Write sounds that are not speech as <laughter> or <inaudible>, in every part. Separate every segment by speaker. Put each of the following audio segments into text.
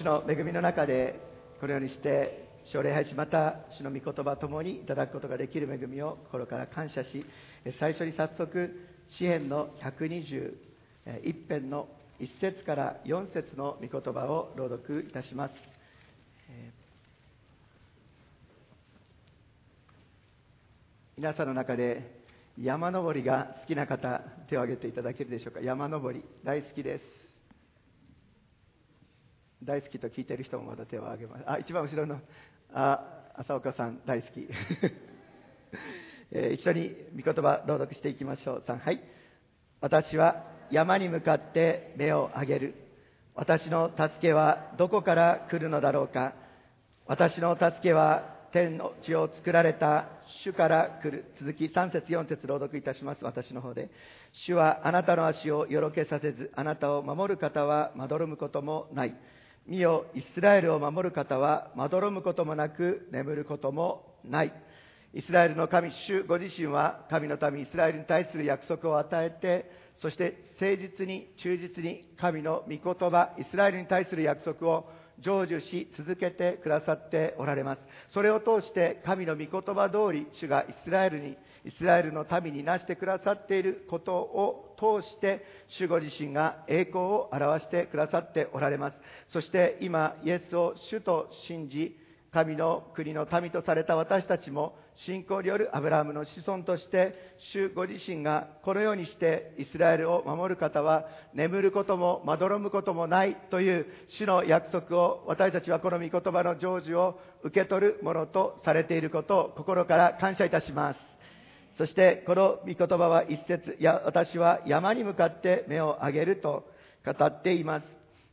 Speaker 1: 主の恵みの中でこのようにして主を礼拝しまた主の御言葉ともにいただくことができる恵みを心から感謝し最初に早速詩篇の121編の1節から4節の御言葉を朗読いたします。皆さんの中で山登りが好きな方手を挙げていただけるでしょうか？山登り大好きです。大好きと聞いている人もまだ手を挙げますあ一番後ろのあ浅岡さん大好き、<laughs> えー、一緒に御言葉朗読していきましょう3はい私は山に向かって目を上げる私の助けはどこから来るのだろうか私の助けは天の地を作られた主から来る。続き3節4節朗読いたします。私の方で。主はあなたの足をよろけさせず、あなたを守る方はまどろむこともない。見よ、イスラエルを守る方はまどろむこともなく眠ることもない。イスラエルの神、主ご自身は神の民イスラエルに対する約束を与えて、そして誠実に忠実に神の御言葉、イスラエルに対する約束を成就し続けてくださっておられます。それを通して神の御言葉通り主がイスラエルに、イスラエルの民になしてくださっていることを通して主ご自身が栄光を表してくださっておられます。そして今イエスを主と信じ、神の国の民とされた私たちも信仰によるアブラハムの子孫として主ご自身がこのようにしてイスラエルを守る方は眠ることもまどろむこともないという主の約束を私たちはこの御言葉の成就を受け取るものとされていることを心から感謝いたしますそしてこの御言葉は一節や私は山に向かって目を上げると語っています、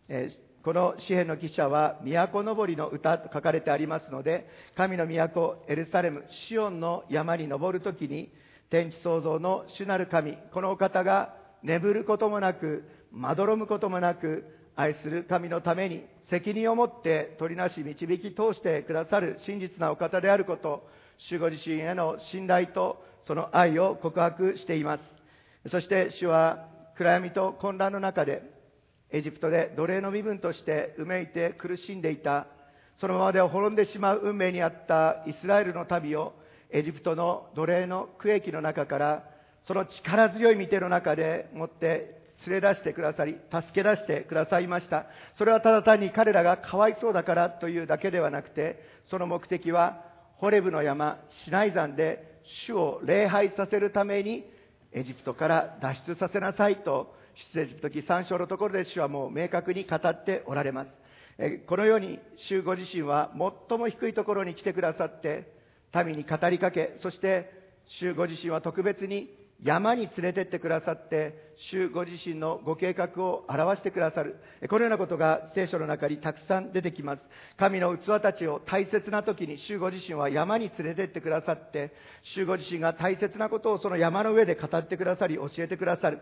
Speaker 1: えーこの詩篇の記者は都のぼりの歌と書かれてありますので神の都エルサレムシオンの山に登るときに天地創造の主なる神このお方が眠ることもなくまどろむこともなく愛する神のために責任を持って取りなし導き通してくださる真実なお方であること主ご自身への信頼とその愛を告白しています。そして主は暗闇と混乱の中でエジプトで奴隷の身分としてうめいて苦しんでいた。そのままでは滅んでしまう運命にあったイスラエルの民をエジプトの奴隷の区域の中からその力強い見ての中でもって連れ出してくださり助け出してくださいました。それはただ単に彼らがかわいそうだからというだけではなくてその目的はホレブの山シナイ山で主を礼拝させるためにエジプトから脱出させなさいと出エジプト記3章のところで主はもう明確に語っておられます。このように主ご自身は最も低いところに来てくださって民に語りかけ、そして主ご自身は特別に山に連れてってくださって、主ご自身のご計画を表してくださる。このようなことが聖書の中にたくさん出てきます。神の器たちを大切な時に主ご自身は山に連れてってくださって、主ご自身が大切なことをその山の上で語ってくださり、教えてくださる。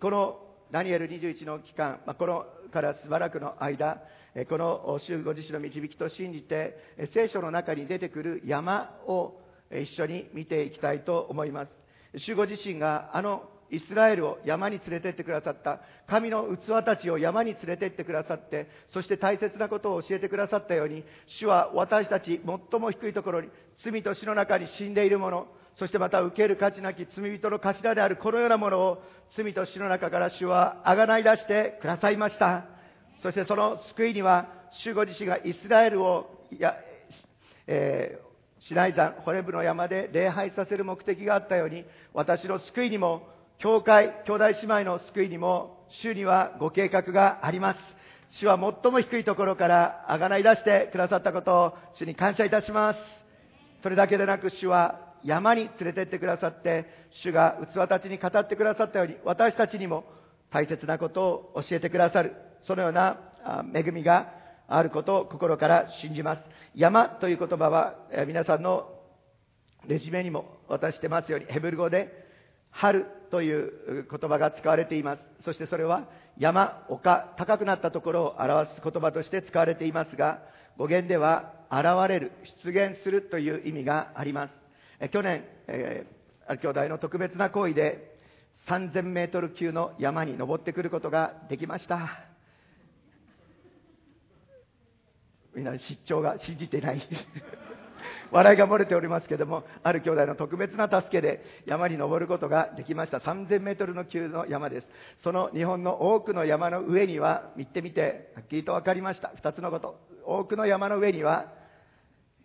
Speaker 1: このダニエル21の期間、このからしばらくの間、この主ご自身の導きと信じて、聖書の中に出てくる山を一緒に見ていきたいと思います。主ご自身があのイスラエルを山に連れてってくださった、神の器たちを山に連れてってくださって、そして大切なことを教えてくださったように、主は私たち最も低いところに、罪と死の中に死んでいる者、そしてまた受ける価値なき罪人の頭であるこのようなものを罪と死の中から主はあがない出してくださいました。そしてその救いには主ご自身がイスラエルをや、え、シナイ山、ホレブの山で礼拝させる目的があったように、私の救いにも、教会、兄弟姉妹の救いにも、主にはご計画があります。主は最も低いところからあがない出してくださったことを主に感謝いたします。それだけでなく主は山に連れてってくださって、主が器たちに語ってくださったように、私たちにも大切なことを教えてくださる、そのような恵みがあることを心から信じます。山という言葉は、皆さんのレジュメにも渡してますように、ヘブル語で、春という言葉が使われています。そしてそれは山、丘、高くなったところを表す言葉として使われていますが、語源では現れる、出現するという意味があります。え去年、えー、兄弟の特別な行為で3000メートル級の山に登ってくることができました。みんな失調が信じてない。<laughs> 笑いが漏れておりますけどもある兄弟の特別な助けで山に登ることができました。3000メートルの級の山です。その日本の多くの山の上には行ってみてはっきりと分かりました。2つのこと。多くの山の上には、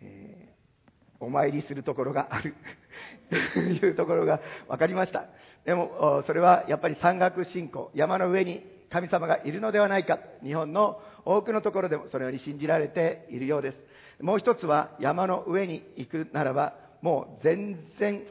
Speaker 1: えー、お参りするところがある。と <laughs> いうところが分かりました。でもそれはやっぱり山岳信仰。山の上に神様がいるのではないか。日本の多くのところでもそのように信じられているようです。もう一つは山の上に行くならばもう全然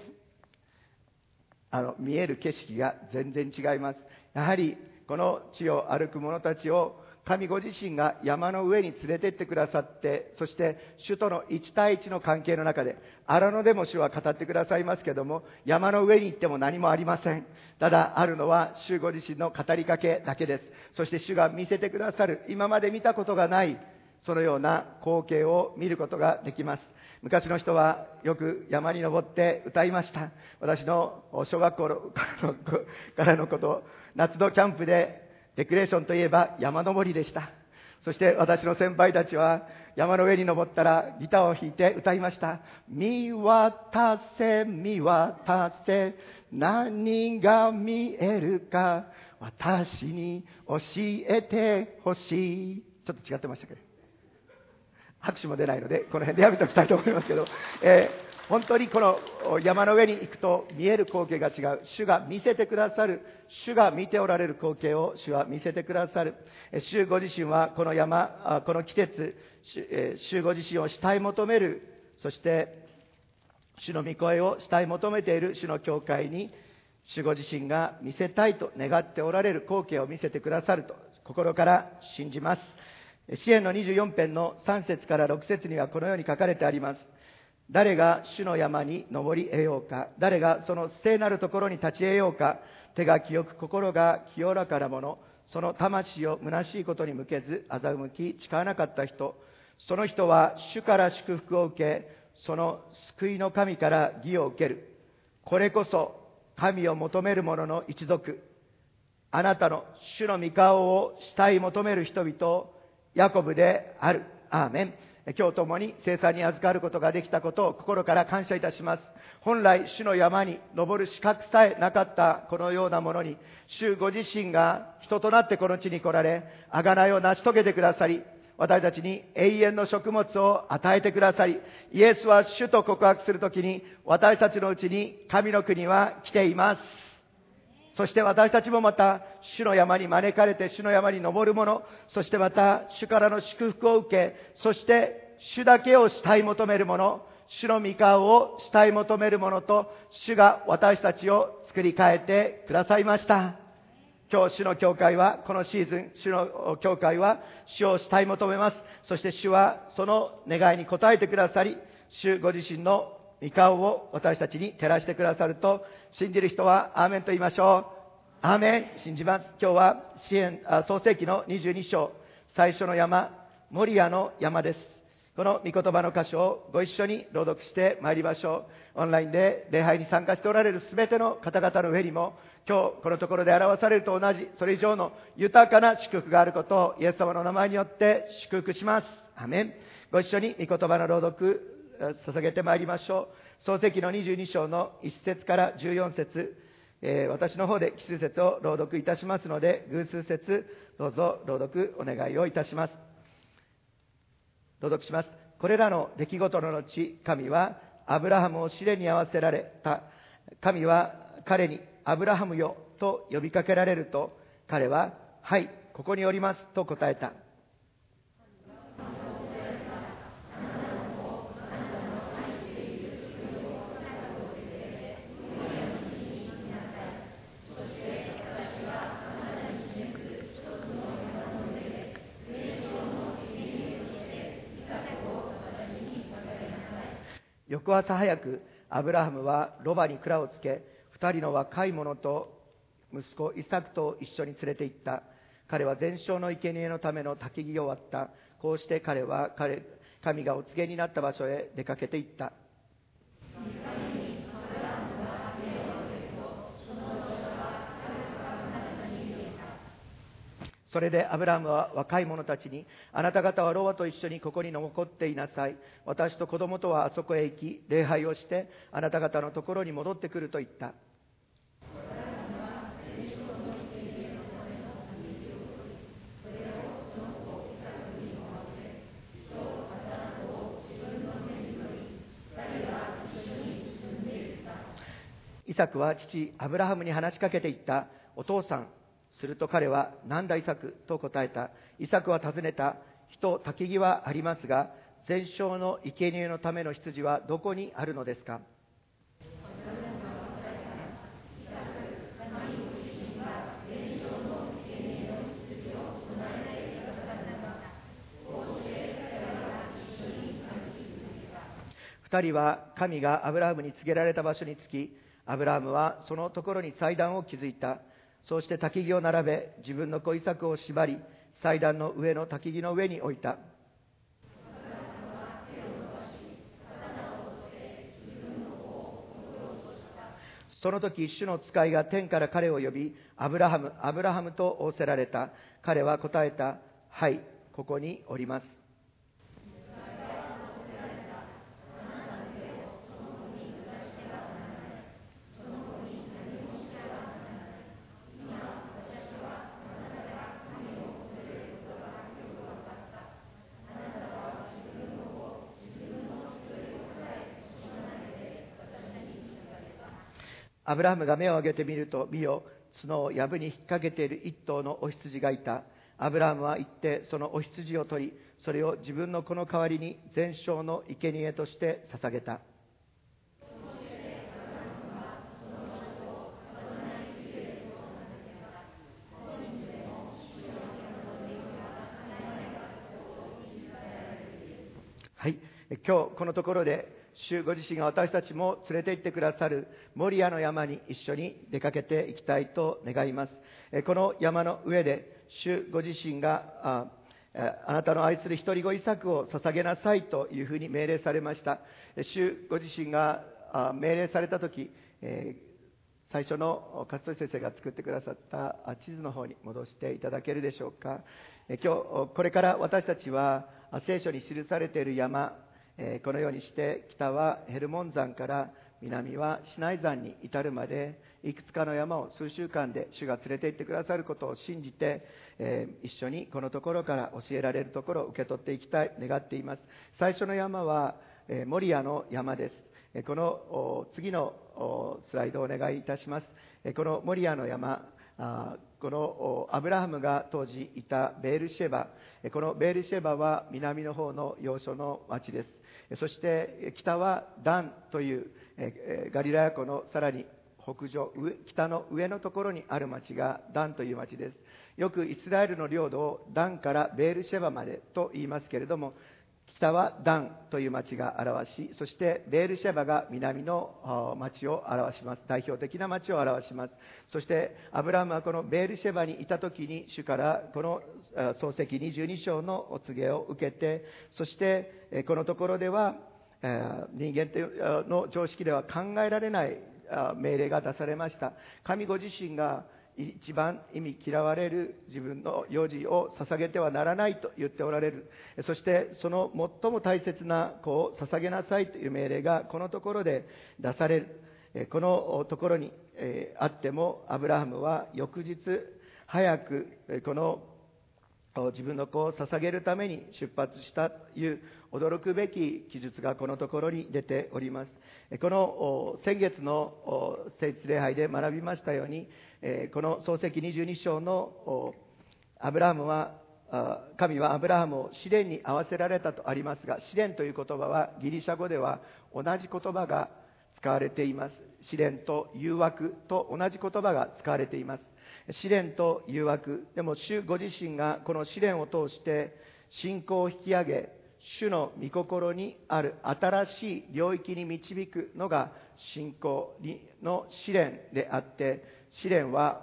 Speaker 1: あの見える景色が全然違います。やはりこの地を歩く者たちを神ご自身が山の上に連れてってくださってそして主との1対1の関係の中で荒野でも主は語ってくださいますけども山の上に行っても何もありませんただあるのは主ご自身の語りかけだけですそして主が見せてくださる今まで見たことがないそのような光景を見ることができます。昔の人はよく山に登って歌いました。私の小学校からのこと、夏のキャンプでレクレーションといえば山登りでした。そして私の先輩たちは山の上に登ったらギターを弾いて歌いました。見渡せ、見渡せ、何が見えるか、私に教えてほしい。ちょっと違ってましたけど。拍手も出ないので、この辺でやめておきたいと思いますけど、えー、本当にこの山の上に行くと見える光景が違う。主が見せてくださる。主が見ておられる光景を主は見せてくださる。主ご自身はこの山、この季節、主ご自身を慕い求める。そして、主の御声を慕い求めている主の教会に、主ご自身が見せたいと願っておられる光景を見せてくださると心から信じます。支援の24編の3節から6節にはこのように書かれてあります。誰が主の山に登り得ようか、誰がその聖なるところに立ち得ようか、手が清く心が清らかなもの、その魂を虚しいことに向けず、欺き、誓わなかった人、その人は主から祝福を受け、その救いの神から義を受ける。これこそ神を求める者の一族。あなたの主の御顔を慕い求める人々ヤコブである。アーメン。今日共に生産に預かることができたことを心から感謝いたします。本来、主の山に登る資格さえなかったこのようなものに、主ご自身が人となってこの地に来られ、贖いを成し遂げてくださり、私たちに永遠の食物を与えてくださり、イエスは主と告白するときに、私たちのうちに神の国は来ています。そして私たちもまた、主の山に招かれて、主の山に登る者、そしてまた、主からの祝福を受け、そして、主だけを慕い求める者、主の御顔を慕い求める者と、主が私たちを作り変えてくださいました。今日、主の教会は、このシーズン、主の教会は、主を慕い求めます。そして主は、その願いに応えてくださり、主ご自身の御顔を私たちに照らしてくださると信じる人はアーメンと言いましょう。アーメン信じます。今日は支援、創世記の22章、最初の山、モリアの山です。この御言葉の箇所をご一緒に朗読してまいりましょう。オンラインで礼拝に参加しておられる全ての方々の上にも、今日このところで表されると同じ、それ以上の豊かな祝福があることをイエス様の名前によって祝福します。アメンご一緒に御言葉の朗読、捧げてまいりましょう。創世記の22章の1節から14節、えー、私の方で奇数節を朗読いたしますので、偶数節、どうぞ朗読お願いをいたします。朗読します。これらの出来事の後、神はアブラハムを試練に合わせられた。神は彼にアブラハムよと呼びかけられると、彼は、はい、ここにおりますと答えた。翌朝早くアブラハムはロバに蔵をつけ2人の若い者と息子イサクと一緒に連れて行った。彼は全焼の生贄のための焚き木を割った。こうして彼は彼神がお告げになった場所へ出かけて行った。それでアブラハムは若い者たちに、あなた方はロアと一緒にここに残っていなさい。私と子供とはあそこへ行き、礼拝をして、あなた方のところに戻ってくると言った。イサクは父アブラハムに話しかけていったお父さんすると彼は何だイサクと答えた。イサクは尋ねた。人焚き木はありますが全焼の生贄のための羊はどこにあるのですか？二人は神がアブラハムに告げられた場所に着きアブラハムはそのところに祭壇を築いた。そうして焚き木を並べ、自分の小遺作を縛り、祭壇の上の焚き木の上に置いた。その時、主の使いが天から彼を呼び、アブラハム、アブラハムと仰せられた。彼は答えた。はい、ここにおります。アブラハムが目を上げてみると、見よ、角を藪に引っ掛けている一頭のお羊がいた。アブラハムは行って、そのお羊を取り、それを自分の子の代わりに全焼の生贄として捧げた。はい、今日このところで主ご自身が私たちも連れて行ってくださる守谷の山に一緒に出かけていきたいと願います。この山の上で主ご自身がああなたの愛する一人子イサクを捧げなさいというふうに命令されました。主ご自身が命令されたとき、最初の勝利先生が作ってくださった地図の方に戻していただけるでしょうか。今日、これから私たちは聖書に記されている山、えこのようにして北はヘルモン山から南はシナイ山に至るまでいくつかの山を数週間で主が連れて行ってくださることを信じて、えー、一緒にこのところから教えられるところを受け取っていきたい願っています。最初の山は、えー、モリアの山です、えこの次のスライドをお願いいたします、えこのモリアの山あこのアブラハムが当時いたベールシェバ。このベールシェバは南の方の要所の町です。そして北はダンというガリラヤ湖のさらに北上北の上のところにある町がダンという町です。よくイスラエルの領土をダンからベールシェバまでと言いますけれども北はダンという町が表しそしてベールシェバが南の町を表します。代表的な町を表します。そしてアブラハムはこのベールシェバにいた時に主からこの漱石22章のお告げを受けてそしてこのところでは人間の常識では考えられない命令が出されました。神ご自身が一番意味嫌われる自分の幼児を捧げてはならないと言っておられる。そしてその最も大切な子を捧げなさいという命令がこのところで出される。このところにあってもアブラハムは翌日早くこの自分の子を捧げるために出発したという驚くべき記述がこのところに出ております。この先月の聖地礼拝で学びましたようにこの創世記22章のアブラハムは神はアブラハムを試練に合わせられたとありますが試練という言葉はギリシャ語では同じ言葉が使われています。試練と誘惑と同じ言葉が使われています。試練と誘惑。でも主ご自身がこの試練を通して信仰を引き上げ主の御心にある新しい領域に導くのが信仰の試練であって試練は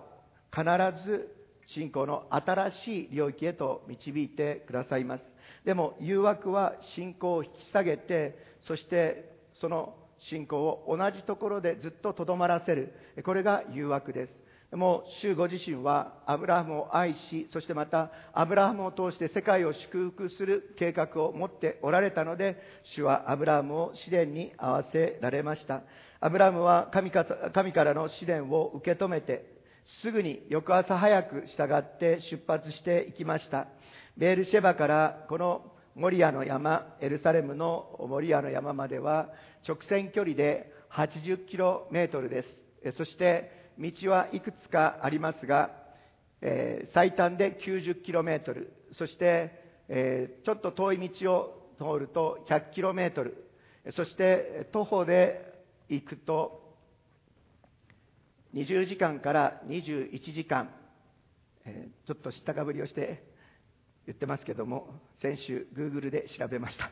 Speaker 1: 必ず信仰の新しい領域へと導いてくださいます。でも誘惑は信仰を引き下げてそしてその信仰を同じところでずっととどまらせる。これが誘惑です。でもう主ご自身はアブラハムを愛し、そしてまたアブラハムを通して世界を祝福する計画を持っておられたので、主はアブラハムを試練に合わせられました。アブラムは神からの試練を受け止めて、すぐに翌朝早く従って出発していきました。ベールシェバからこのモリアの山、エルサレムのモリアの山までは直線距離で80キロメートルです。そして道はいくつかありますが、えー、最短で 90km そして、えー、ちょっと遠い道を通ると 100km そして徒歩で行くと20時間から21時間、えー、ちょっと知ったかぶりをして言ってますけども先週 Google で調べました。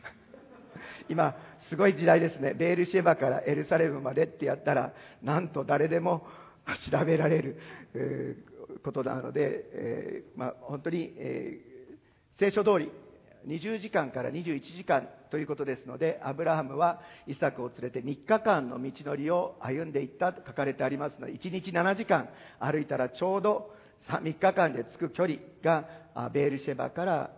Speaker 1: <laughs> 今すごい時代ですね。ベールシェバからエルサレムまでってやったらなんと誰でも調べられる、えー、ことなので、えー、まあ、本当に、えー、聖書通り20時間から21時間ということですのでアブラハムはイサクを連れて3日間の道のりを歩んでいったと書かれてありますので1日7時間歩いたらちょうど3日間で着く距離がベールシェバから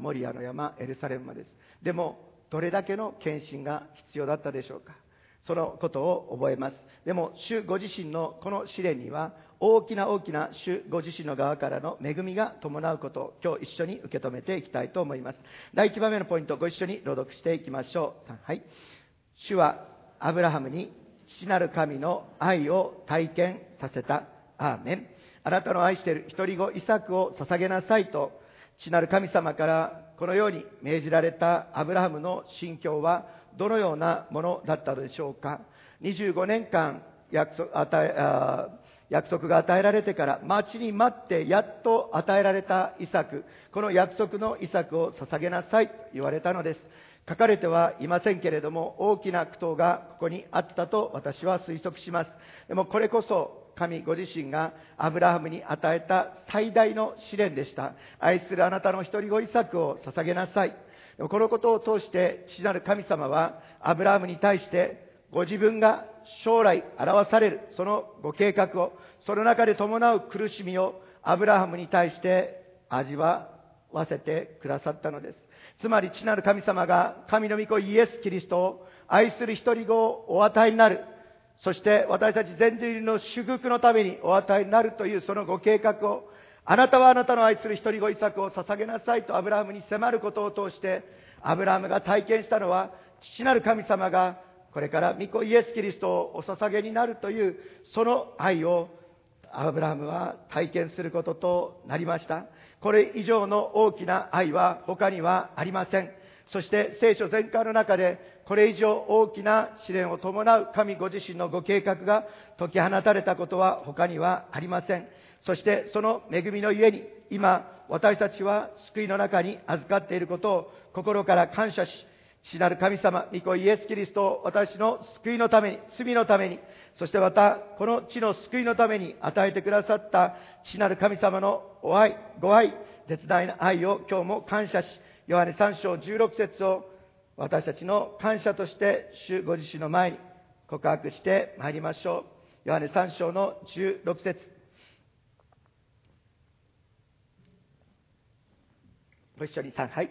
Speaker 1: モリアの山エルサレムまでですでもどれだけの献身が必要だったでしょうかそのことを覚えます。でも、主ご自身のこの試練には、大きな大きな主ご自身の側からの恵みが伴うことを今日一緒に受け止めていきたいと思います。第1番目のポイントご一緒に朗読していきましょう。はい。主はアブラハムに父なる神の愛を体験させた。アーメン。あなたの愛している一人子イサクを捧げなさいと、父なる神様からこのように命じられたアブラハムの心境は、どのようなものだったのでしょうか25年間約束約束が与えられてから待ちに待ってやっと与えられたイサク。この約束のイサクを捧げなさいと言われたのです。書かれてはいませんけれども大きな苦闘がここにあったと私は推測します。でもこれこそ神ご自身がアブラハムに与えた最大の試練でした。愛するあなたの一人子イサクを捧げなさい。このことを通して父なる神様はアブラハムに対してご自分が将来表されるそのご計画をその中で伴う苦しみをアブラハムに対して味わわせてくださったのですつまり父なる神様が神の御子イエス・キリストを愛する一人子をお与えになるそして私たち全人類の祝福のためにお与えになるというそのご計画をあなたはあなたの愛する一人子イサクを捧げなさいとアブラハムに迫ることを通して、アブラハムが体験したのは、父なる神様がこれから御子イエス・キリストをお捧げになるという、その愛をアブラハムは体験することとなりました。これ以上の大きな愛は他にはありません。そして聖書全開の中で、これ以上大きな試練を伴う神ご自身のご計画が解き放たれたことは他にはありません。そしてその恵みのゆえに、今、私たちは救いの中に預かっていることを心から感謝し、父なる神様、御子イエス・キリストを私の救いのために、罪のために、そしてまた、この地の救いのために与えてくださった父なる神様のお愛、ご愛、絶大な愛を今日も感謝し、ヨハネ3章16節を私たちの感謝として主ご自身の前に告白してまいりましょう。ヨハネ3章の16節ご一緒に3はい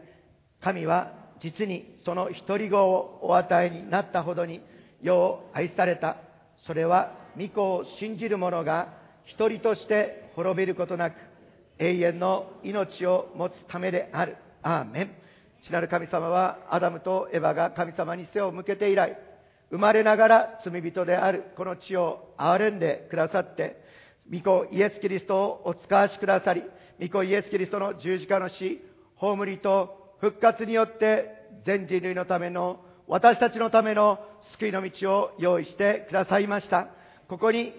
Speaker 1: 神は実にその一人子をお与えになったほどに世を愛された。それは御子を信じる者が一人として滅びることなく永遠の命を持つためである。アーメン。父なる神様はアダムとエヴァが神様に背を向けて以来生まれながら罪人である。この地を憐れんでくださって御子イエス・キリストをお使わしくださり御子イエス・キリストの十字架の死葬りと復活によって全人類のための私たちのための救いの道を用意してくださいました。ここに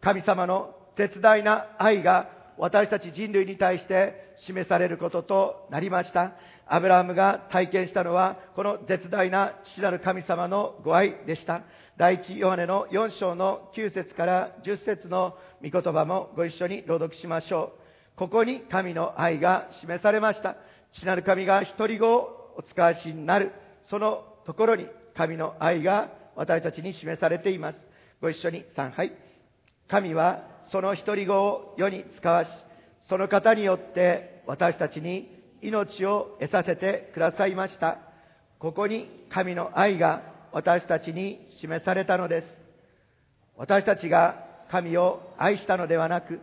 Speaker 1: 神様の絶大な愛が私たち人類に対して示されることとなりました。アブラハムが体験したのは、この絶大な父なる神様のご愛でした。第一ヨハネの4章の9節から10節の御言葉もご一緒に朗読しましょう。ここに神の愛が示されました。父なる神が一人子をお使わしになる、そのところに神の愛が私たちに示されています。ご一緒に3杯。神はその一人子を世に使わし、その方によって私たちに命を得させてくださいました。ここに神の愛が私たちに示されたのです。私たちが神を愛したのではなく、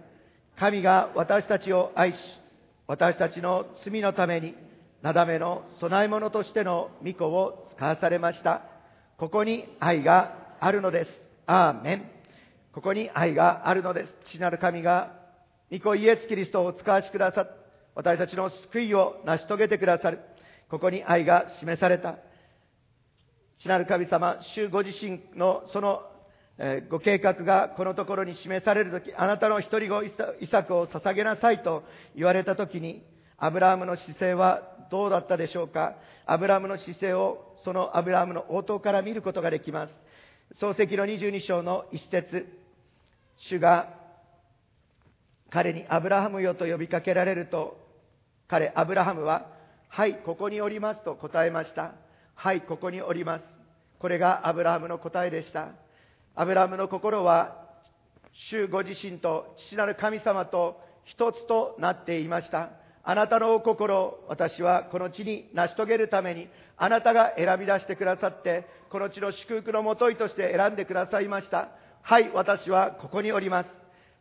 Speaker 1: 神が私たちを愛し、私たちの罪のために、なだめの供え物としての御子を使わされました。ここに愛があるのです。アーメン。ここに愛があるのです。父なる神が、御子イエス・キリストを使わしくださっ私たちの救いを成し遂げてくださる。ここに愛が示された。父なる神様、主ご自身のその、え、ご計画がこのところに示されるとき、あなたの一人子イサクを捧げなさいと言われたときに、アブラハムの姿勢はどうだったでしょうか？アブラハムの姿勢をそのアブラハムの応答から見ることができます。創世記の22章の一節主が彼にアブラハムよと呼びかけられると彼、アブラハムは、はい、ここにおりますと答えました。はい、ここにおります。これがアブラハムの答えでした。アブラムの心は、主ご自身と父なる神様と一つとなっていました。あなたのお心を私はこの地に成し遂げるために、あなたが選び出してくださって、この地の祝福のもといとして選んでくださいました。はい、私はここにおります。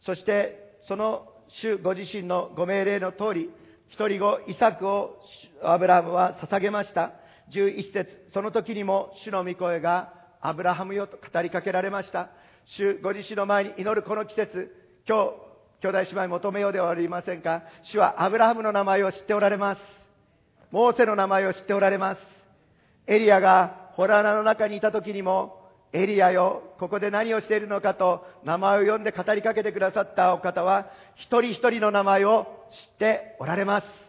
Speaker 1: そして、その主ご自身のご命令の通り、一人後、イサクをアブラハムは捧げました。11節その時にも主の御声がアブラハムよと語りかけられました。主ご自身の前に祈るこの季節、今日、兄弟姉妹求めようではありませんか主はアブラハムの名前を知っておられます。モーセの名前を知っておられます。エリアがホラー穴の中にいた時にも、エリアよ、ここで何をしているのかと名前を呼んで語りかけてくださったお方は、一人一人の名前を知っておられます。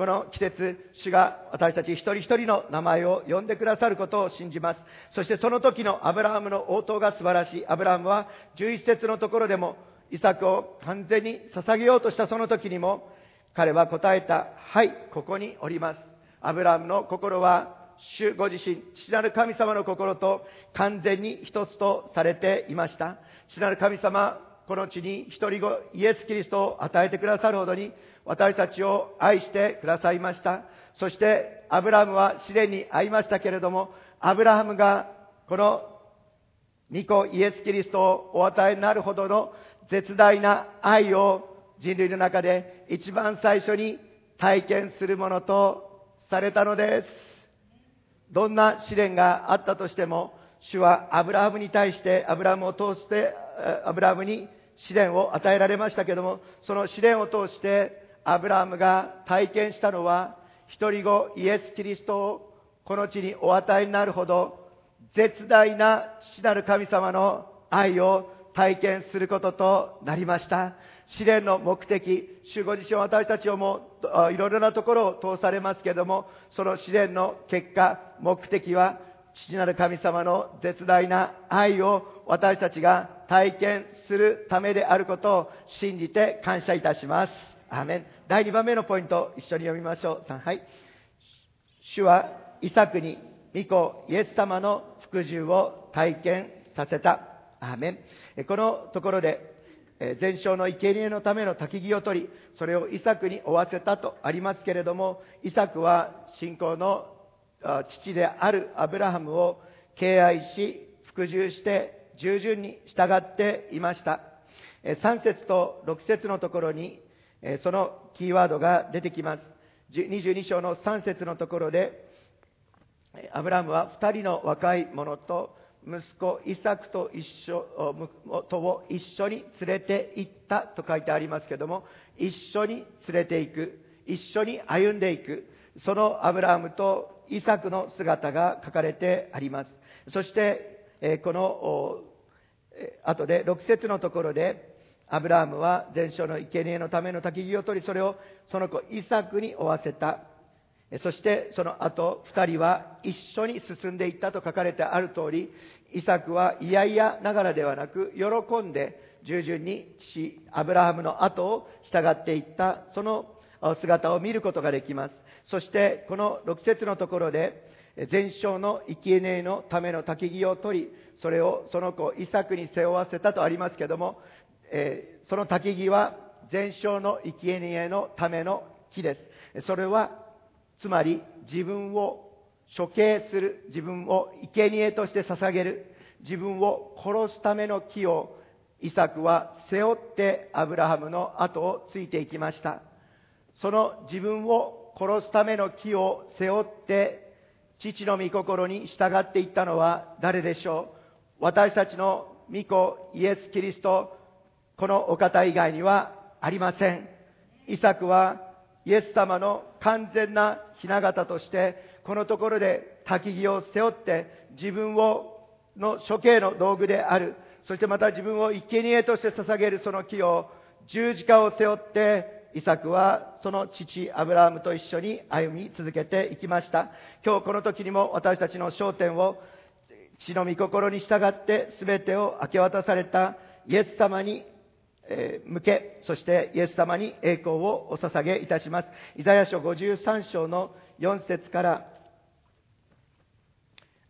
Speaker 1: この季節、主が私たち一人一人の名前を呼んでくださることを信じます。そしてその時のアブラハムの応答が素晴らしい。アブラハムは11節のところでも、イサクを完全に捧げようとしたその時にも、彼は答えた、はい、ここにおります。アブラハムの心は主ご自身、父なる神様の心と完全に一つとされていました。父なる神様、この地に一人子イエス・キリストを与えてくださるほどに私たちを愛してくださいました。そしてアブラハムは試練に会いましたけれども、アブラハムがこの御子イエス・キリストをお与えになるほどの絶大な愛を人類の中で一番最初に体験するものとされたのです。どんな試練があったとしても、主はアブラハムに対して、アブラハムを通して、アブラハムに試練を与えられましたけども、その試練を通して、アブラハムが体験したのは、一人子イエス・キリストをこの地にお与えになるほど、絶大な父なる神様の愛を体験することとなりました。試練の目的、主ご自身私たちをもいろいろなところを通されますけども、その試練の結果、目的は、父なる神様の絶大な愛を私たちが体験するためであることを信じて感謝いたします。アーメン。第2番目のポイント、一緒に読みましょう。3、はい。主はイサクに御子イエス様の服従を体験させた。アーメン。このところで、全焼の生贄のための焚き木を取り、それをイサクに負わせたとありますけれども、イサクは信仰の父であるアブラハムを敬愛し、服従して従順に従っていました。3節と6節のところに、そのキーワードが出てきます。22章の3節のところで、アブラハムは2人の若い者と息子イサクと一緒とを一緒に連れて行ったと書いてありますけども一緒に連れて行く一緒に歩んでいくそのアブラハムとイサクの姿が書かれてあります。そして、えこの後で6節のところでアブラハムは全焼の生贄のための焚き木を取りそれをその子イサクに負わせた。そしてその後、二人は一緒に進んでいったと書かれてある通り、イサクは嫌々ながらではなく、喜んで従順に父、アブラハムの後を従っていった、その姿を見ることができます。そして、この6節のところで、全焼の生贄のための焚き木を取り、それをその子イサクに背負わせたとありますけども、えーその焚き木は全焼の生贄のための木です。それは、つまり自分を処刑する、自分を生贄として捧げる、自分を殺すための木をイサクは背負ってアブラハムの後をついていきました。その自分を殺すための木を背負って父の御心に従っていったのは誰でしょう？私たちの御子イエス・キリストこのお方以外にはありません。イサクはイエス様の完全な雛形として、このところで焚き木を背負って自分をの処刑の道具である、そしてまた自分を生贄として捧げるその木を十字架を背負って、イサクはその父アブラハムと一緒に歩み続けていきました。今日この時にも私たちの焦点を父の御心に従って全てを明け渡されたイエス様に向け、そしてイエス様に栄光をお捧げいたします。イザヤ書53章の4節から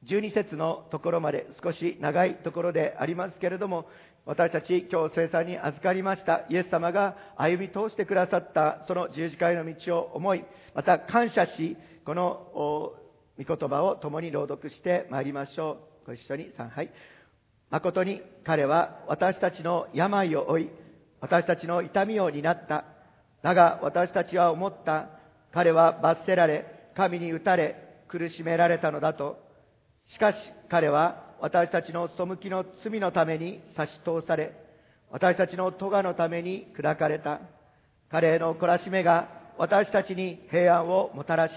Speaker 1: 12節のところまで少し長いところでありますけれども、私たち今日生産に預かりましたイエス様が歩み通してくださったその十字架への道を思い、また感謝し、この御言葉を共に朗読してまいりましょう。ご一緒に3杯。誠に彼は私たちの病を負い、私たちの痛みを担った。だが私たちは思った。彼は罰せられ、神に打たれ、苦しめられたのだと。しかし彼は私たちの背きの罪のために差し通され、私たちの咎のために砕かれた。彼への懲らしめが私たちに平安をもたらし、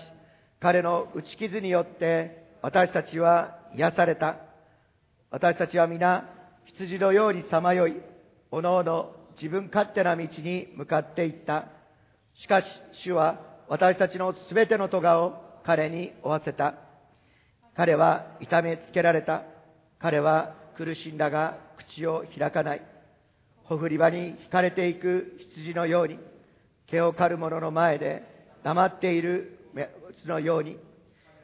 Speaker 1: 彼の打ち傷によって私たちは癒された。私たちは皆羊のようにさまよい、おのおの自分勝手な道に向かっていった。しかし主は私たちのすべての咎を彼に負わせた。彼は痛めつけられた。彼は苦しんだが口を開かない。ほふり場に惹かれていく羊のように、毛を刈る者の前で黙っている羊のように、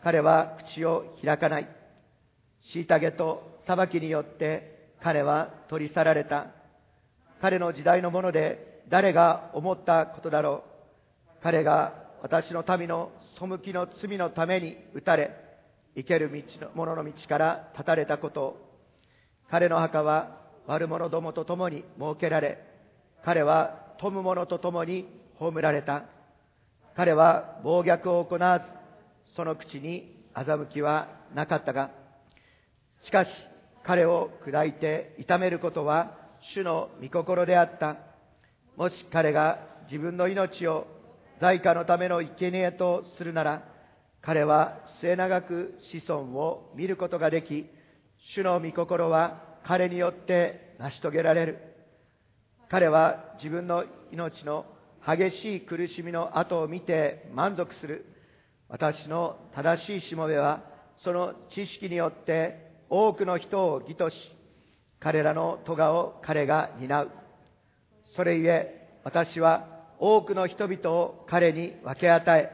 Speaker 1: 彼は口を開かない。虐げと裁きによって彼は取り去られた。彼の時代のもので誰が思ったことだろう。彼が私の民の背きの罪のために打たれ、生ける道の者の道から立たれたこと。彼の墓は悪者どもと共に設けられ、彼は富む者と共に葬られた。彼は暴虐を行わず、その口に欺きはなかったが、しかし彼を砕いて痛めることは主の御心であった。もし彼が自分の命を在家のための生贄とするなら、彼は末永く子孫を見ることができ、主の御心は彼によって成し遂げられる。彼は自分の命の激しい苦しみの後を見て満足する。私の正しいしもべは、その知識によって多くの人を義とし、彼らの咎を彼が担う。それゆえ、私は多くの人々を彼に分け与え、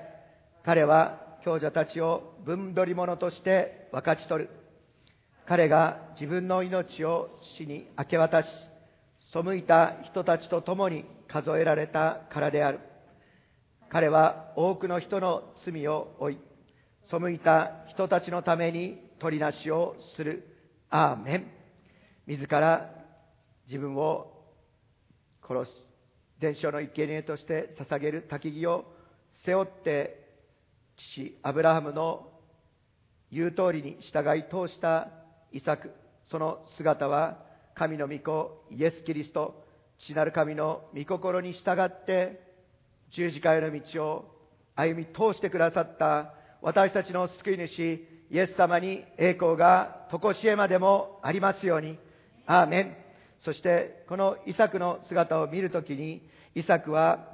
Speaker 1: 彼は強者たちを分取り物として分かち取る。彼が自分の命を死に明け渡し、背いた人たちと共に数えられたからである。彼は多くの人の罪を負い、背いた人たちのために取りなしをする。アーメン。自ら自分を殺す。伝承の生贄として捧げる焚き木を背負って、父アブラハムの言う通りに従い通したイサク、その姿は神の御子イエス・キリスト、父なる神の御心に従って十字架への道を歩み通してくださった私たちの救い主イエス様に栄光が常しえまでもありますように。アーメン。そしてこのイサクの姿を見るときにイサクは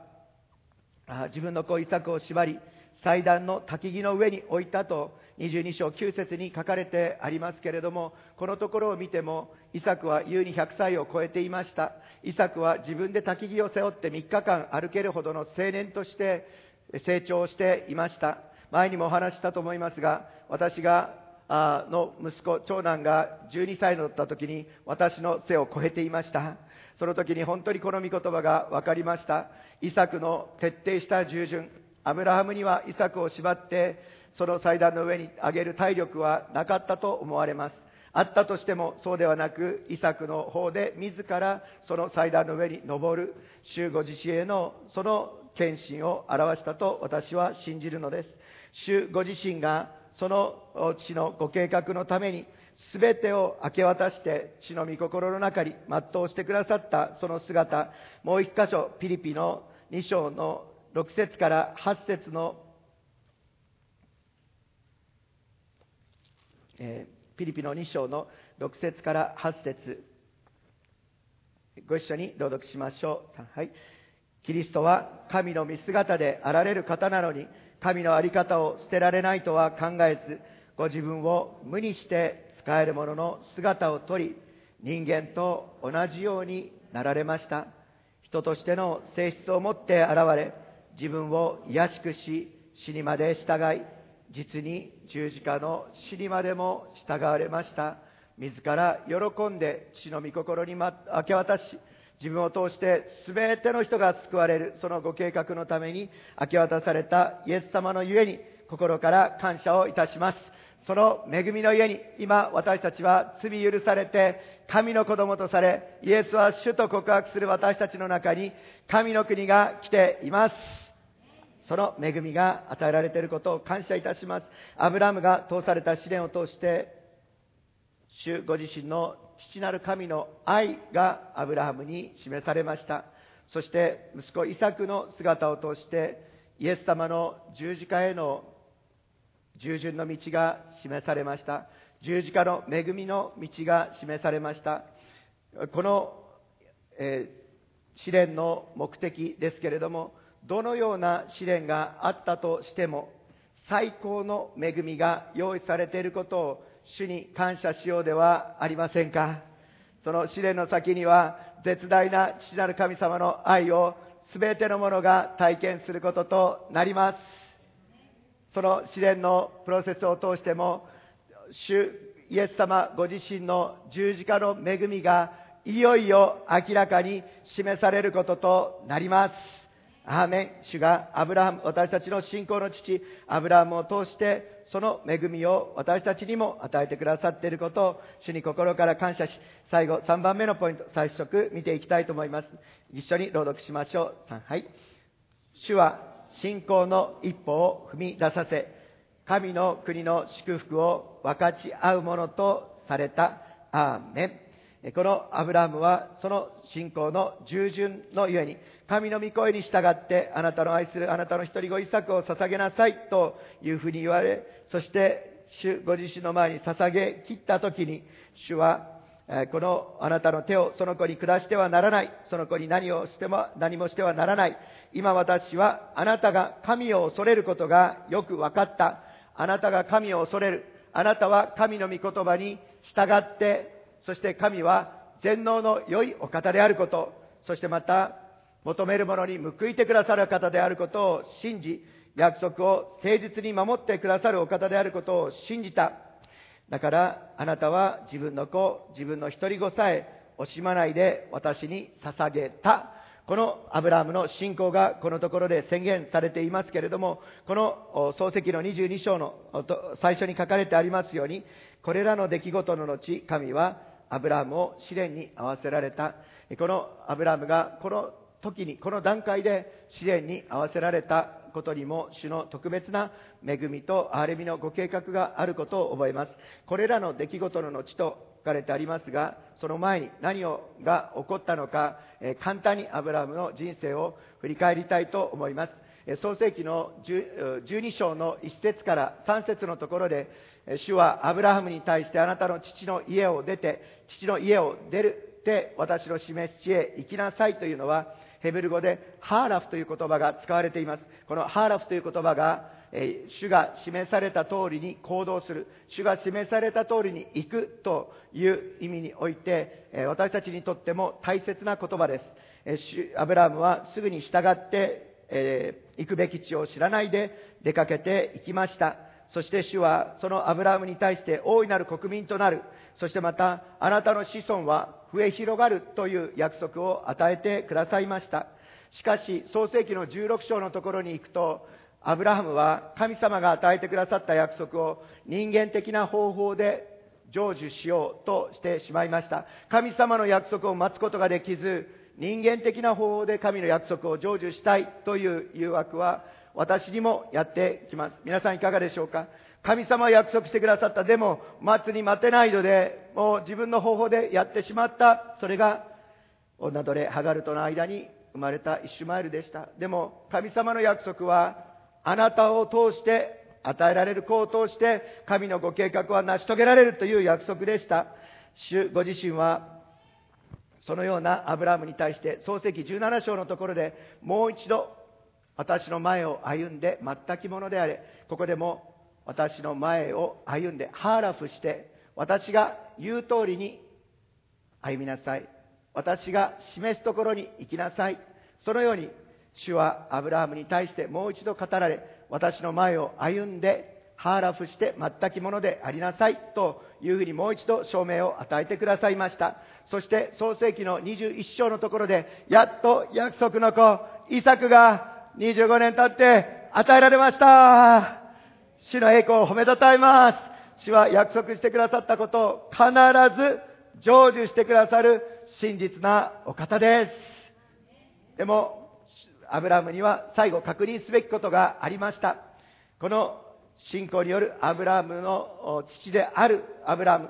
Speaker 1: 自分の子イサクを縛り祭壇の焚き木の上に置いたと22章9節に書かれてありますけれどもこのところを見てもイサクは優に100歳を超えていました。イサクは自分で焚き木を背負って3日間歩けるほどの青年として成長していました。前にもお話したと思いますが私があの息子長男が12歳だった時に私の背を超えていました。その時に本当にこの御言葉が分かりました。イサクの徹底した従順アブラハムにはイサクを縛ってその祭壇の上に上げる体力はなかったと思われます。あったとしてもそうではなくイサクの方で自らその祭壇の上に登る主ご自身へのその献身を表したと私は信じるのです。主ご自身がその父のご計画のために全てを明け渡して血の御心の中に全うしてくださったその姿もう一箇所ピリピの2章の6節から8節の、えー、ピリピの2章の6節から8節ご一緒に朗読しましょう。はい。キリストは神の見姿であられる方なのに、神の在り方を捨てられないとは考えず、ご自分を無にして使える者の姿をとり、人間と同じようになられました。人としての性質を持って現れ、自分を卑しくし、死にまで従い、実に十字架の死にまでも従われました。自ら喜んで父の御心に明け渡し、自分を通して全ての人が救われる、そのご計画のために明け渡されたイエス様のゆえに、心から感謝をいたします。その恵みのゆえに、今私たちは罪許されて、神の子供とされ、イエスは主と告白する私たちの中に、神の国が来ています。その恵みが与えられていることを感謝いたします。アブラムが通された試練を通して、主ご自身の父なる神の愛がアブラハムに示されました。そして息子イサクの姿を通してイエス様の十字架への従順の道が示されました。十字架の恵みの道が示されました。この、えー、試練の目的ですけれども、どのような試練があったとしても、最高の恵みが用意されていることを主に感謝しようではありませんか？その試練の先には絶大な父なる神様の愛を全ての者が体験することとなります。その試練のプロセスを通しても、主イエス様ご自身の十字架の恵みがいよいよ明らかに示されることとなります。アーメン。主がアブラハム、私たちの信仰の父、アブラハムを通して、その恵みを私たちにも与えてくださっていることを、主に心から感謝し、最後、3番目のポイント、最速見ていきたいと思います。一緒に朗読しましょう。3、はい。主は信仰の一歩を踏み出させ、神の国の祝福を分かち合うものとされた。アーメン。このアブラハムはその信仰の従順のゆえに、神の御声に従ってあなたの愛するあなたの一人子イサクを捧げなさいというふうに言われ、そして主ご自身の前に捧げ切った時に、主はこのあなたの手をその子に下してはならない。その子に何をしても何もしてはならない。今私はあなたが神を恐れることがよく分かった。あなたが神を恐れる。あなたは神の御言葉に従ってそして神は全能の良いお方であること、そしてまた求めるものに報いてくださる方であることを信じ、約束を誠実に守ってくださるお方であることを信じた。だからあなたは自分の子、自分の一人子さえ惜しまないで私に捧げた。このアブラハムの信仰がこのところで宣言されていますけれども、この漱石の22章の最初に書かれてありますように、これらの出来事の後、神はアブラハムを試練に合わせられた。このアブラハムがこの時に、この段階で試練に合わせられたことにも主の特別な恵みと憐れみのご計画があることを覚えます。これらの出来事の後と書かれてありますが、その前に何をが起こったのか、え簡単にアブラハムの人生を振り返りたいと思います。創世紀の12章の1節から3節のところで、主はアブラハムに対してあなたの父の家を出て、父の家を出るって私の示す地へ行きなさいというのは、ヘブル語でハーラフという言葉が使われています。このハーラフという言葉が、え主が示された通りに行動する、主が示された通りに行くという意味において、え私たちにとっても大切な言葉です。えアブラハムはすぐに従って、え行くべき地を知らないで出かけていきました。そして主はそのアブラハムに対して大いなる国民となる。そしてまた、あなたの子孫は増え広がるという約束を与えてくださいました。しかし、創世記の16章のところに行くと、アブラハムは神様が与えてくださった約束を人間的な方法で成就しようとしてしまいました。神様の約束を待つことができず、人間的な方法で神の約束を成就したいという誘惑は私にもやってきます。皆さんいかがでしょうか？神様は約束してくださった。でも、待つに待てないので、もう自分の方法でやってしまった。それが、女奴隷ハガルとの間に生まれたイシュマエルでした。でも、神様の約束は、あなたを通して与えられる子を通して神のご計画は成し遂げられるという約束でした。主ご自身はそのようなアブラムに対して創世記17章のところでもう一度私の前を歩んで全き者であれここでも私の前を歩んでハーラフして私が言う通りに歩みなさい私が示すところに行きなさいそのように主はアブラハムに対してもう一度語られ、私の前を歩んで、ハーラフして全き者でありなさいというふうにもう一度証明を与えてくださいました。そして創世紀の21章のところで、やっと約束の子、イサクが25年経って与えられました。主の栄光を褒めたたえます。主は約束してくださったことを必ず成就してくださる真実なお方です。でもアブラムには最後確認すべきことがありました。この信仰によるアブラムの父であるアブラム、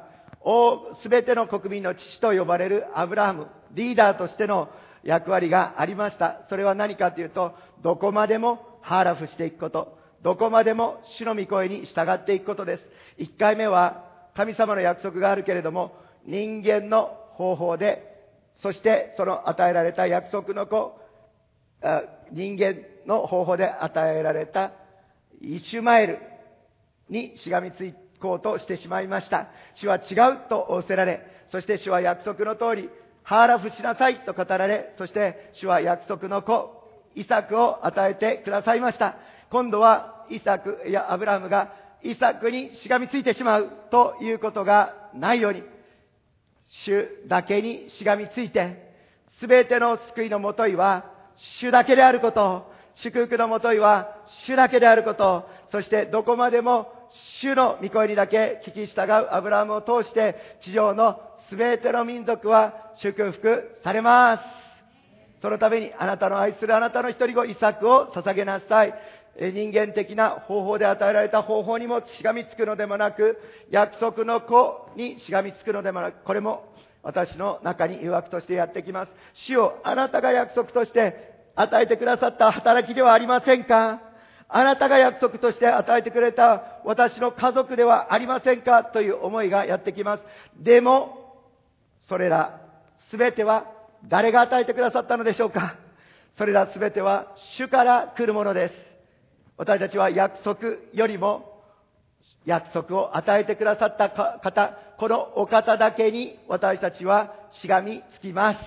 Speaker 1: すべての国民の父と呼ばれるアブラム、リーダーとしての役割がありました。それは何かというと、どこまでもハーラフしていくこと、どこまでも主の御声に従っていくことです。一回目は神様の約束があるけれども、人間の方法で、そしてその与えられた約束の子、人間の方法で与えられたイシュマエルにしがみついこうとしてしまいました。主は違うと仰せられ、そして主は約束の通り、ハーラフしなさいと語られ、そして主は約束の子、イサクを与えてくださいました。今度はイサク、いや、アブラハムがイサクにしがみついてしまうということがないように、主だけにしがみついて、すべての救いのもといは、主だけであること、祝福のもといは主だけであること、そしてどこまでも主の御声にだけ聞き従うアブラハムを通して地上の全ての民族は祝福されます。そのためにあなたの愛するあなたの一人子イサクを捧げなさい。人間的な方法で与えられた方法にもしがみつくのでもなく、約束の子にしがみつくのでもなく、これも私の中に誘惑としてやってきます。主をあなたが約束として与えてくださった働きではありませんか？あなたが約束として与えてくれた私の家族ではありませんか？という思いがやってきます。でも、それらすべては誰が与えてくださったのでしょうか？それらすべては主から来るものです。私たちは約束よりも約束を与えてくださった方、このお方だけに私たちはしがみつきます。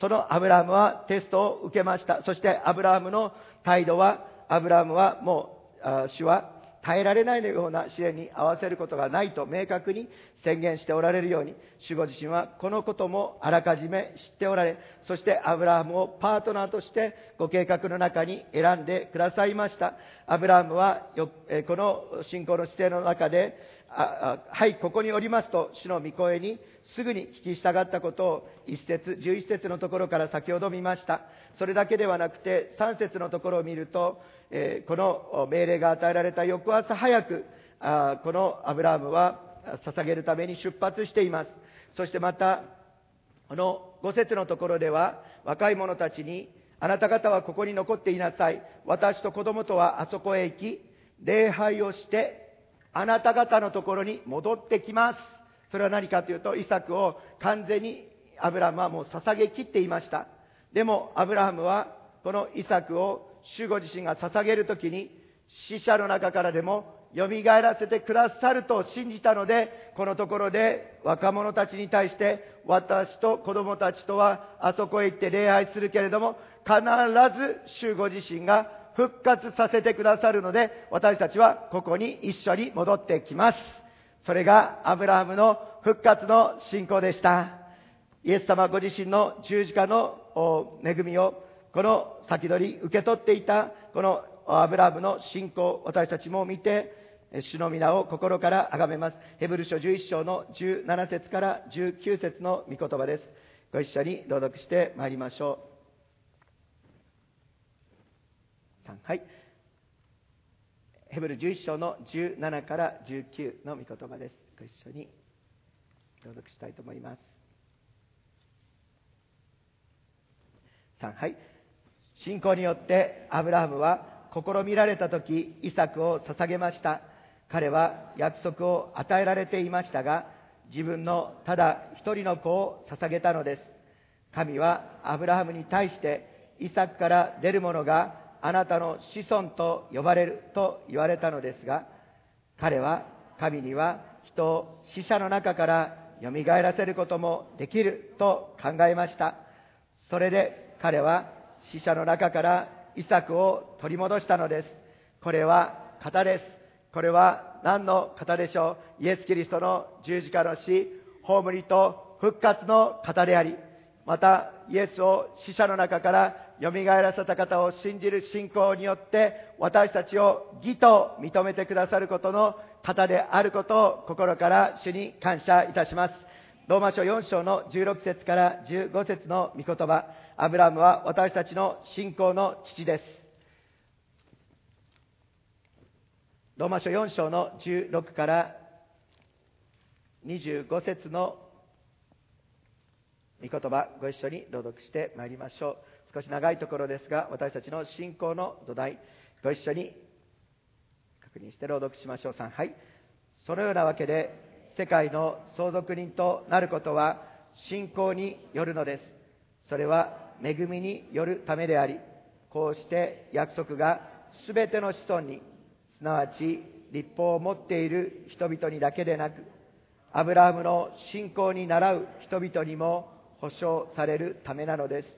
Speaker 1: そのアブラハムはテストを受けました。そしてアブラハムの態度は、アブラハムはもう、主は耐えられないような試練に合わせることがないと明確に宣言しておられるように、主ご自身はこのこともあらかじめ知っておられ、そしてアブラハムをパートナーとしてご計画の中に選んでくださいました。アブラハムはこの信仰の姿勢の中で、はい、ここにおりますと、主の御声にすぐに聞き従ったことを一節、十一節のところから先ほど見ました。それだけではなくて、三節のところを見ると、えー、この命令が与えられた翌朝早く、あこのアブラハムは捧げるために出発しています。そしてまた、この5節のところでは、若い者たちに、あなた方はここに残っていなさい。私と子供とはあそこへ行き、礼拝をして、あなた方のところに戻ってきます。それは何かというと、イサクを完全にアブラハムはもう捧げきっていました。でも、アブラハムは、このイサクを主ご自身が捧げるときに、死者の中からでも蘇らせてくださると信じたので、このところで若者たちに対して、私と子供たちとはあそこへ行って礼拝するけれども、必ず主ご自身が復活させてくださるので、私たちはここに一緒に戻ってきます。それがアブラハムの復活の信仰でした。イエス様ご自身の十字架の恵みをこの先取り受け取っていたこのアブラハムの信仰私たちも見て主の皆を心から崇めます。ヘブル書11章の17節から19節の御言葉です。ご一緒に朗読してまいりましょう。はい。ヘブル11章の17から19の御言葉です。ご一緒に朗読したいと思います。3はい。信仰によってアブラハムは試みられた時イサクを捧げました。彼は約束を与えられていましたが自分のただ一人の子を捧げたのです。神はアブラハムに対してイサクから出る者があなたの子孫と呼ばれると言われたのですが彼は神には人を死者の中から蘇らせることもできると考えました。それで彼は死者の中からイサクを取り戻したのです。これは型です。これは何の型でしょう。イエス・キリストの十字架の死葬りと復活の型でありまたイエスを死者の中から蘇らせた方を信じる信仰によって私たちを義と認めてくださることの方であることを心から主に感謝いたします。ローマ書4章の16節から15節の御言葉、アブラムは私たちの信仰の父です。ローマ書4章の16から25節の御言葉、ご一緒に朗読してまいりましょう。少し長いところですが、私たちの信仰の土台、ご一緒に確認して朗読しましょう。3、はい。そのようなわけで、世界の相続人となることは信仰によるのです。それは恵みによるためであり、こうして約束が全ての子孫に、すなわち立法を持っている人々にだけでなく、アブラハムの信仰に倣う人々にも保証されるためなのです。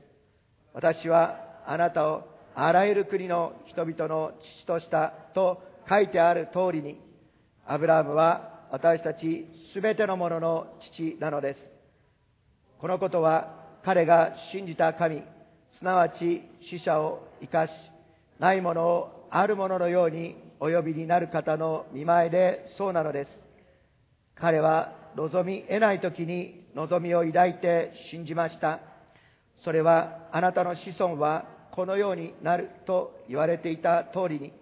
Speaker 1: 私はあなたをあらゆる国の人々の父としたと書いてある通りに、アブラハムは私たちすべてのものの父なのです。このことは彼が信じた神、すなわち死者を生かし、ないものをあるもののようにお呼びになる方の見前でそうなのです。彼は望み得ない時に望みを抱いて信じました。それはあなたの子孫はこのようになると言われていた通りに、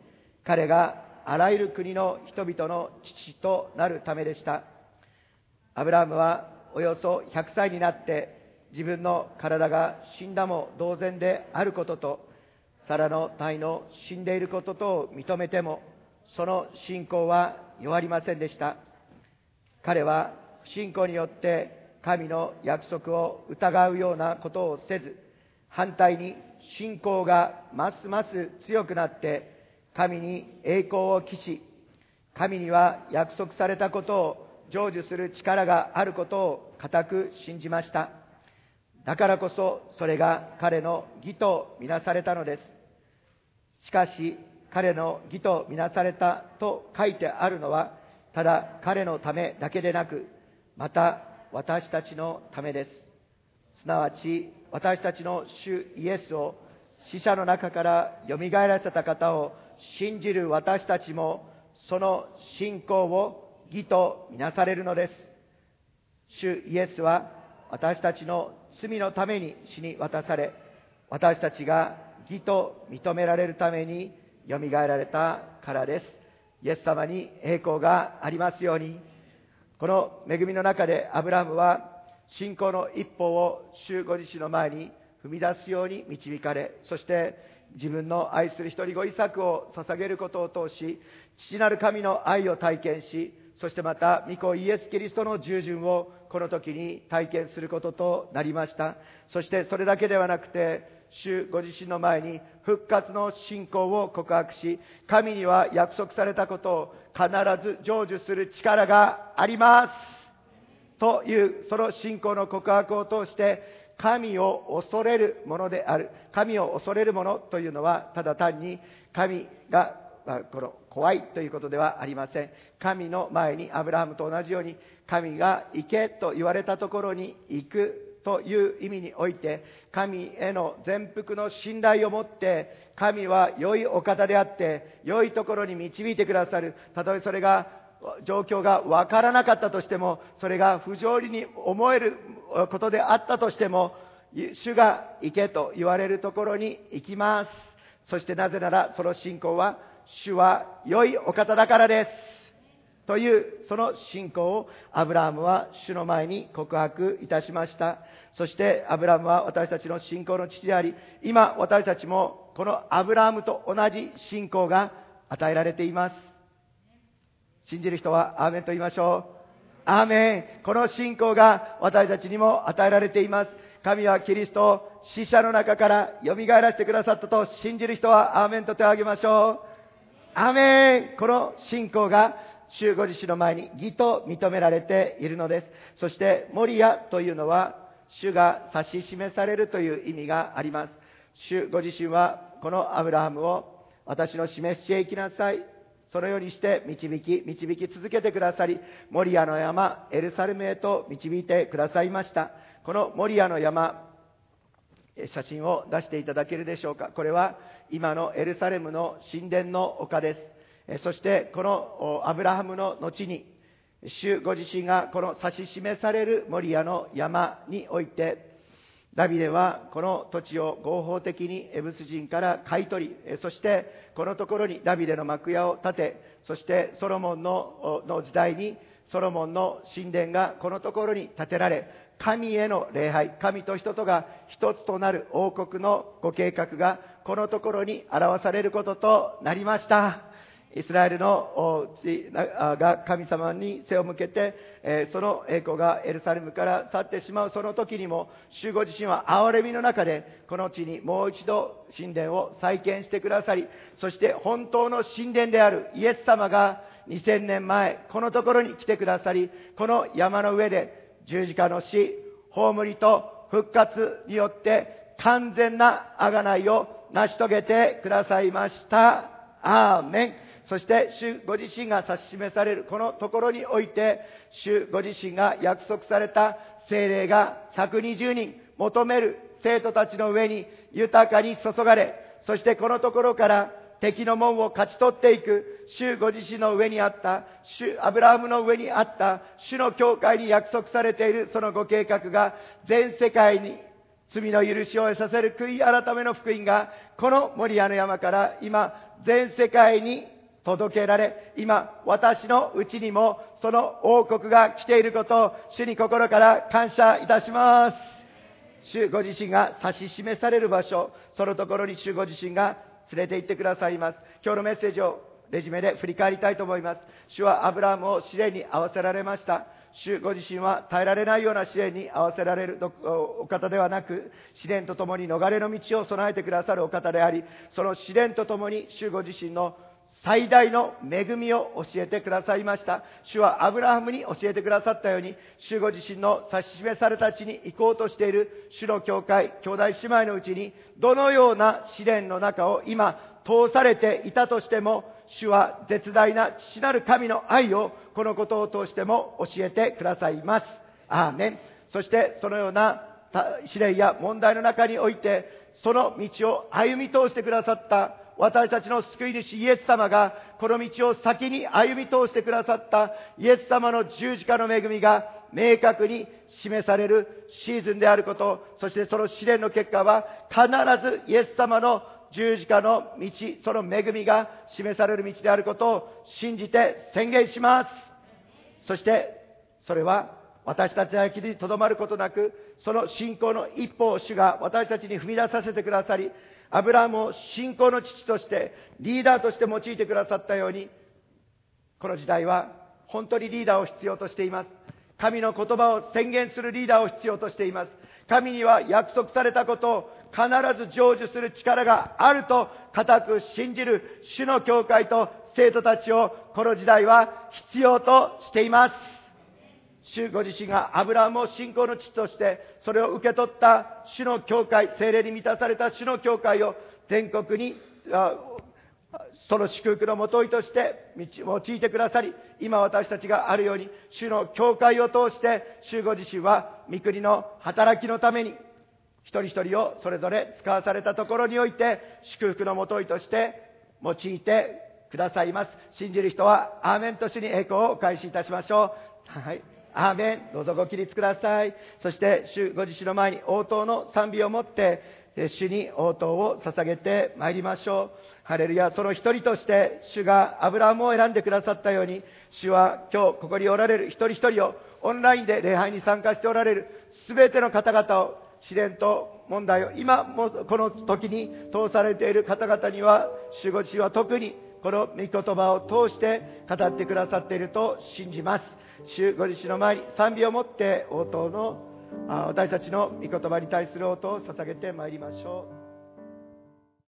Speaker 1: 彼があらゆる国の人々の父となるためでした。アブラハムはおよそ100歳になって自分の体が死んだも同然であることと、サラの体の死んでいることとを認めても、その信仰は弱りませんでした。彼は信仰によって神の約束を疑うようなことをせず、反対に信仰がますます強くなって、神に栄光を期し、神には約束されたことを成就する力があることを固く信じました。だからこそそれが彼の義とみなされたのです。しかし彼の義とみなされたと書いてあるのはただ彼のためだけでなく、また私たちのためです。すなわち、私たちの主イエスを死者の中から蘇らせた方を信じる私たちも、その信仰を義とみなされるのです。主イエスは私たちの罪のために死に渡され、私たちが義と認められるために蘇られたからです。イエス様に栄光がありますように、この恵みの中でアブラハムは信仰の一歩を主ご自身の前に踏み出すように導かれ、そして自分の愛する一人子イサクを捧げることを通し、父なる神の愛を体験し、そしてまた、御子イエス・キリストの従順をこの時に体験することとなりました。そしてそれだけではなくて、主ご自身の前に復活の信仰を告白し、神には約束されたことを必ず成就する力があります。という、その信仰の告白を通して、神を恐れるものである。神を恐れるものというのは、ただ単に神が、この怖いということではありません。神の前にアブラハムと同じように、神が行けと言われたところに行くという意味において、神への全幅の信頼を持って、神は良いお方であって、良いところに導いてくださる。たとえそれが状況がわからなかったとしても、それが不条理に思えることであったとしても、主が行けと言われるところに行きます。そしてなぜならその信仰は、主は良いお方だからです。という、その信仰をアブラハムは主の前に告白いたしました。そしてアブラハムは私たちの信仰の父であり、今私たちもこのアブラハムと同じ信仰が与えられています。信じる人はアーメンと言いましょう。アーメン。この信仰が私たちにも与えられています。神はキリストを死者の中から蘇らせてくださったと信じる人はアーメンと手を挙げましょう。アーメンこの信仰が主ご自身の前に義と認められているのです。そして、モリアというのは、主が指し示されるという意味があります。主ご自身は、このアブラハムを私の示しへ行きなさい。そのようにして導き、導き続けてくださり、モリアの山、エルサレムへと導いてくださいました。このモリアの山、写真を出していただけるでしょうか。これは今のエルサレムの神殿の丘です。そしてこのアブラハムの後に、主ご自身がこの指し示されるモリアの山において、ダビデはこの土地を合法的にエブス人から買い取り、そしてこのところにダビデの幕屋を建て、そしてソロモンのの時代にソロモンの神殿がこのところに建てられ、神への礼拝、神と人とが一つとなる王国のご計画がこのところに表されることとなりました。イスラエルの地が神様に背を向けて、その栄光がエルサレムから去ってしまうその時にも、主ご自身は憐れみの中で、この地にもう一度神殿を再建してくださり、そして本当の神殿であるイエス様が2000年前、このところに来てくださり、この山の上で十字架の死、葬りと復活によって完全な贖いを成し遂げてくださいました。アーメン。そして、主ご自身が指し示されるこのところにおいて、主ご自身が約束された精霊が120人求める生徒たちの上に豊かに注がれ、そしてこのところから敵の門を勝ち取っていく、主ご自身の上にあった、主、アブラハムの上にあった、主の教会に約束されているそのご計画が全世界に罪の許しを得させる悔い改めの福音が、この森屋の山から今、全世界に届けられ、今、私のうちにもその王国が来ていることを、主に心から感謝いたします。主ご自身が指し示される場所、そのところに主ご自身が連れて行ってくださいます。今日のメッセージをレジュメで振り返りたいと思います。主はアブラハムを試練に合わせられました。主ご自身は耐えられないような試練に合わせられるお方ではなく、試練とともに逃れの道を備えてくださるお方であり、その試練とともに主ご自身の最大の恵みを教えてくださいました。主はアブラハムに教えてくださったように、主ご自身の指し示された地に行こうとしている主の教会、兄弟姉妹のうちに、どのような試練の中を今通されていたとしても、主は絶大な父なる神の愛をこのことを通しても教えてくださいます。アーメン。そしてそのような試練や問題の中において、その道を歩み通してくださった私たちの救い主イエス様が、この道を先に歩み通してくださったイエス様の十字架の恵みが明確に示されるシーズンであること、そしてその試練の結果は必ずイエス様の十字架の道、その恵みが示される道であることを信じて宣言します。そして、それは私たちだけにとどまることなく、その信仰の一歩を主が私たちに踏み出させてくださり、アブラハムを信仰の父として、リーダーとして用いてくださったように、この時代は本当にリーダーを必要としています。神の言葉を宣言するリーダーを必要としています。神には約束されたことを必ず成就する力があると固く信じる主の教会と生徒たちをこの時代は必要としています。主ご自身がアブラハムを信仰の父として、それを受け取った主の教会、精霊に満たされた主の教会を全国にその祝福のもといとして用いてくださり、今私たちがあるように、主の教会を通して、主ご自身は御国の働きのために、一人一人をそれぞれ使わされたところにおいて、祝福のもといとして用いてくださいます。信じる人は、アーメンと主に栄光をお返しいたしましょう。はい。アーメン。どうぞご起立ください。そして、主ご自身の前に応答の賛美を持って、主に応答を捧げてまいりましょう。ハレルヤ、その一人として、主がアブラハムを選んでくださったように、主は今日ここにおられる一人一人をオンラインで礼拝に参加しておられる全ての方々を試練と問題を今もこの時に通されている方々には、守護地は特にこの御言葉を通して語ってくださっていると信じます。主ご自身の前に賛美をもって応答の私たちの御言葉に対する応答を捧げてまいりましょう。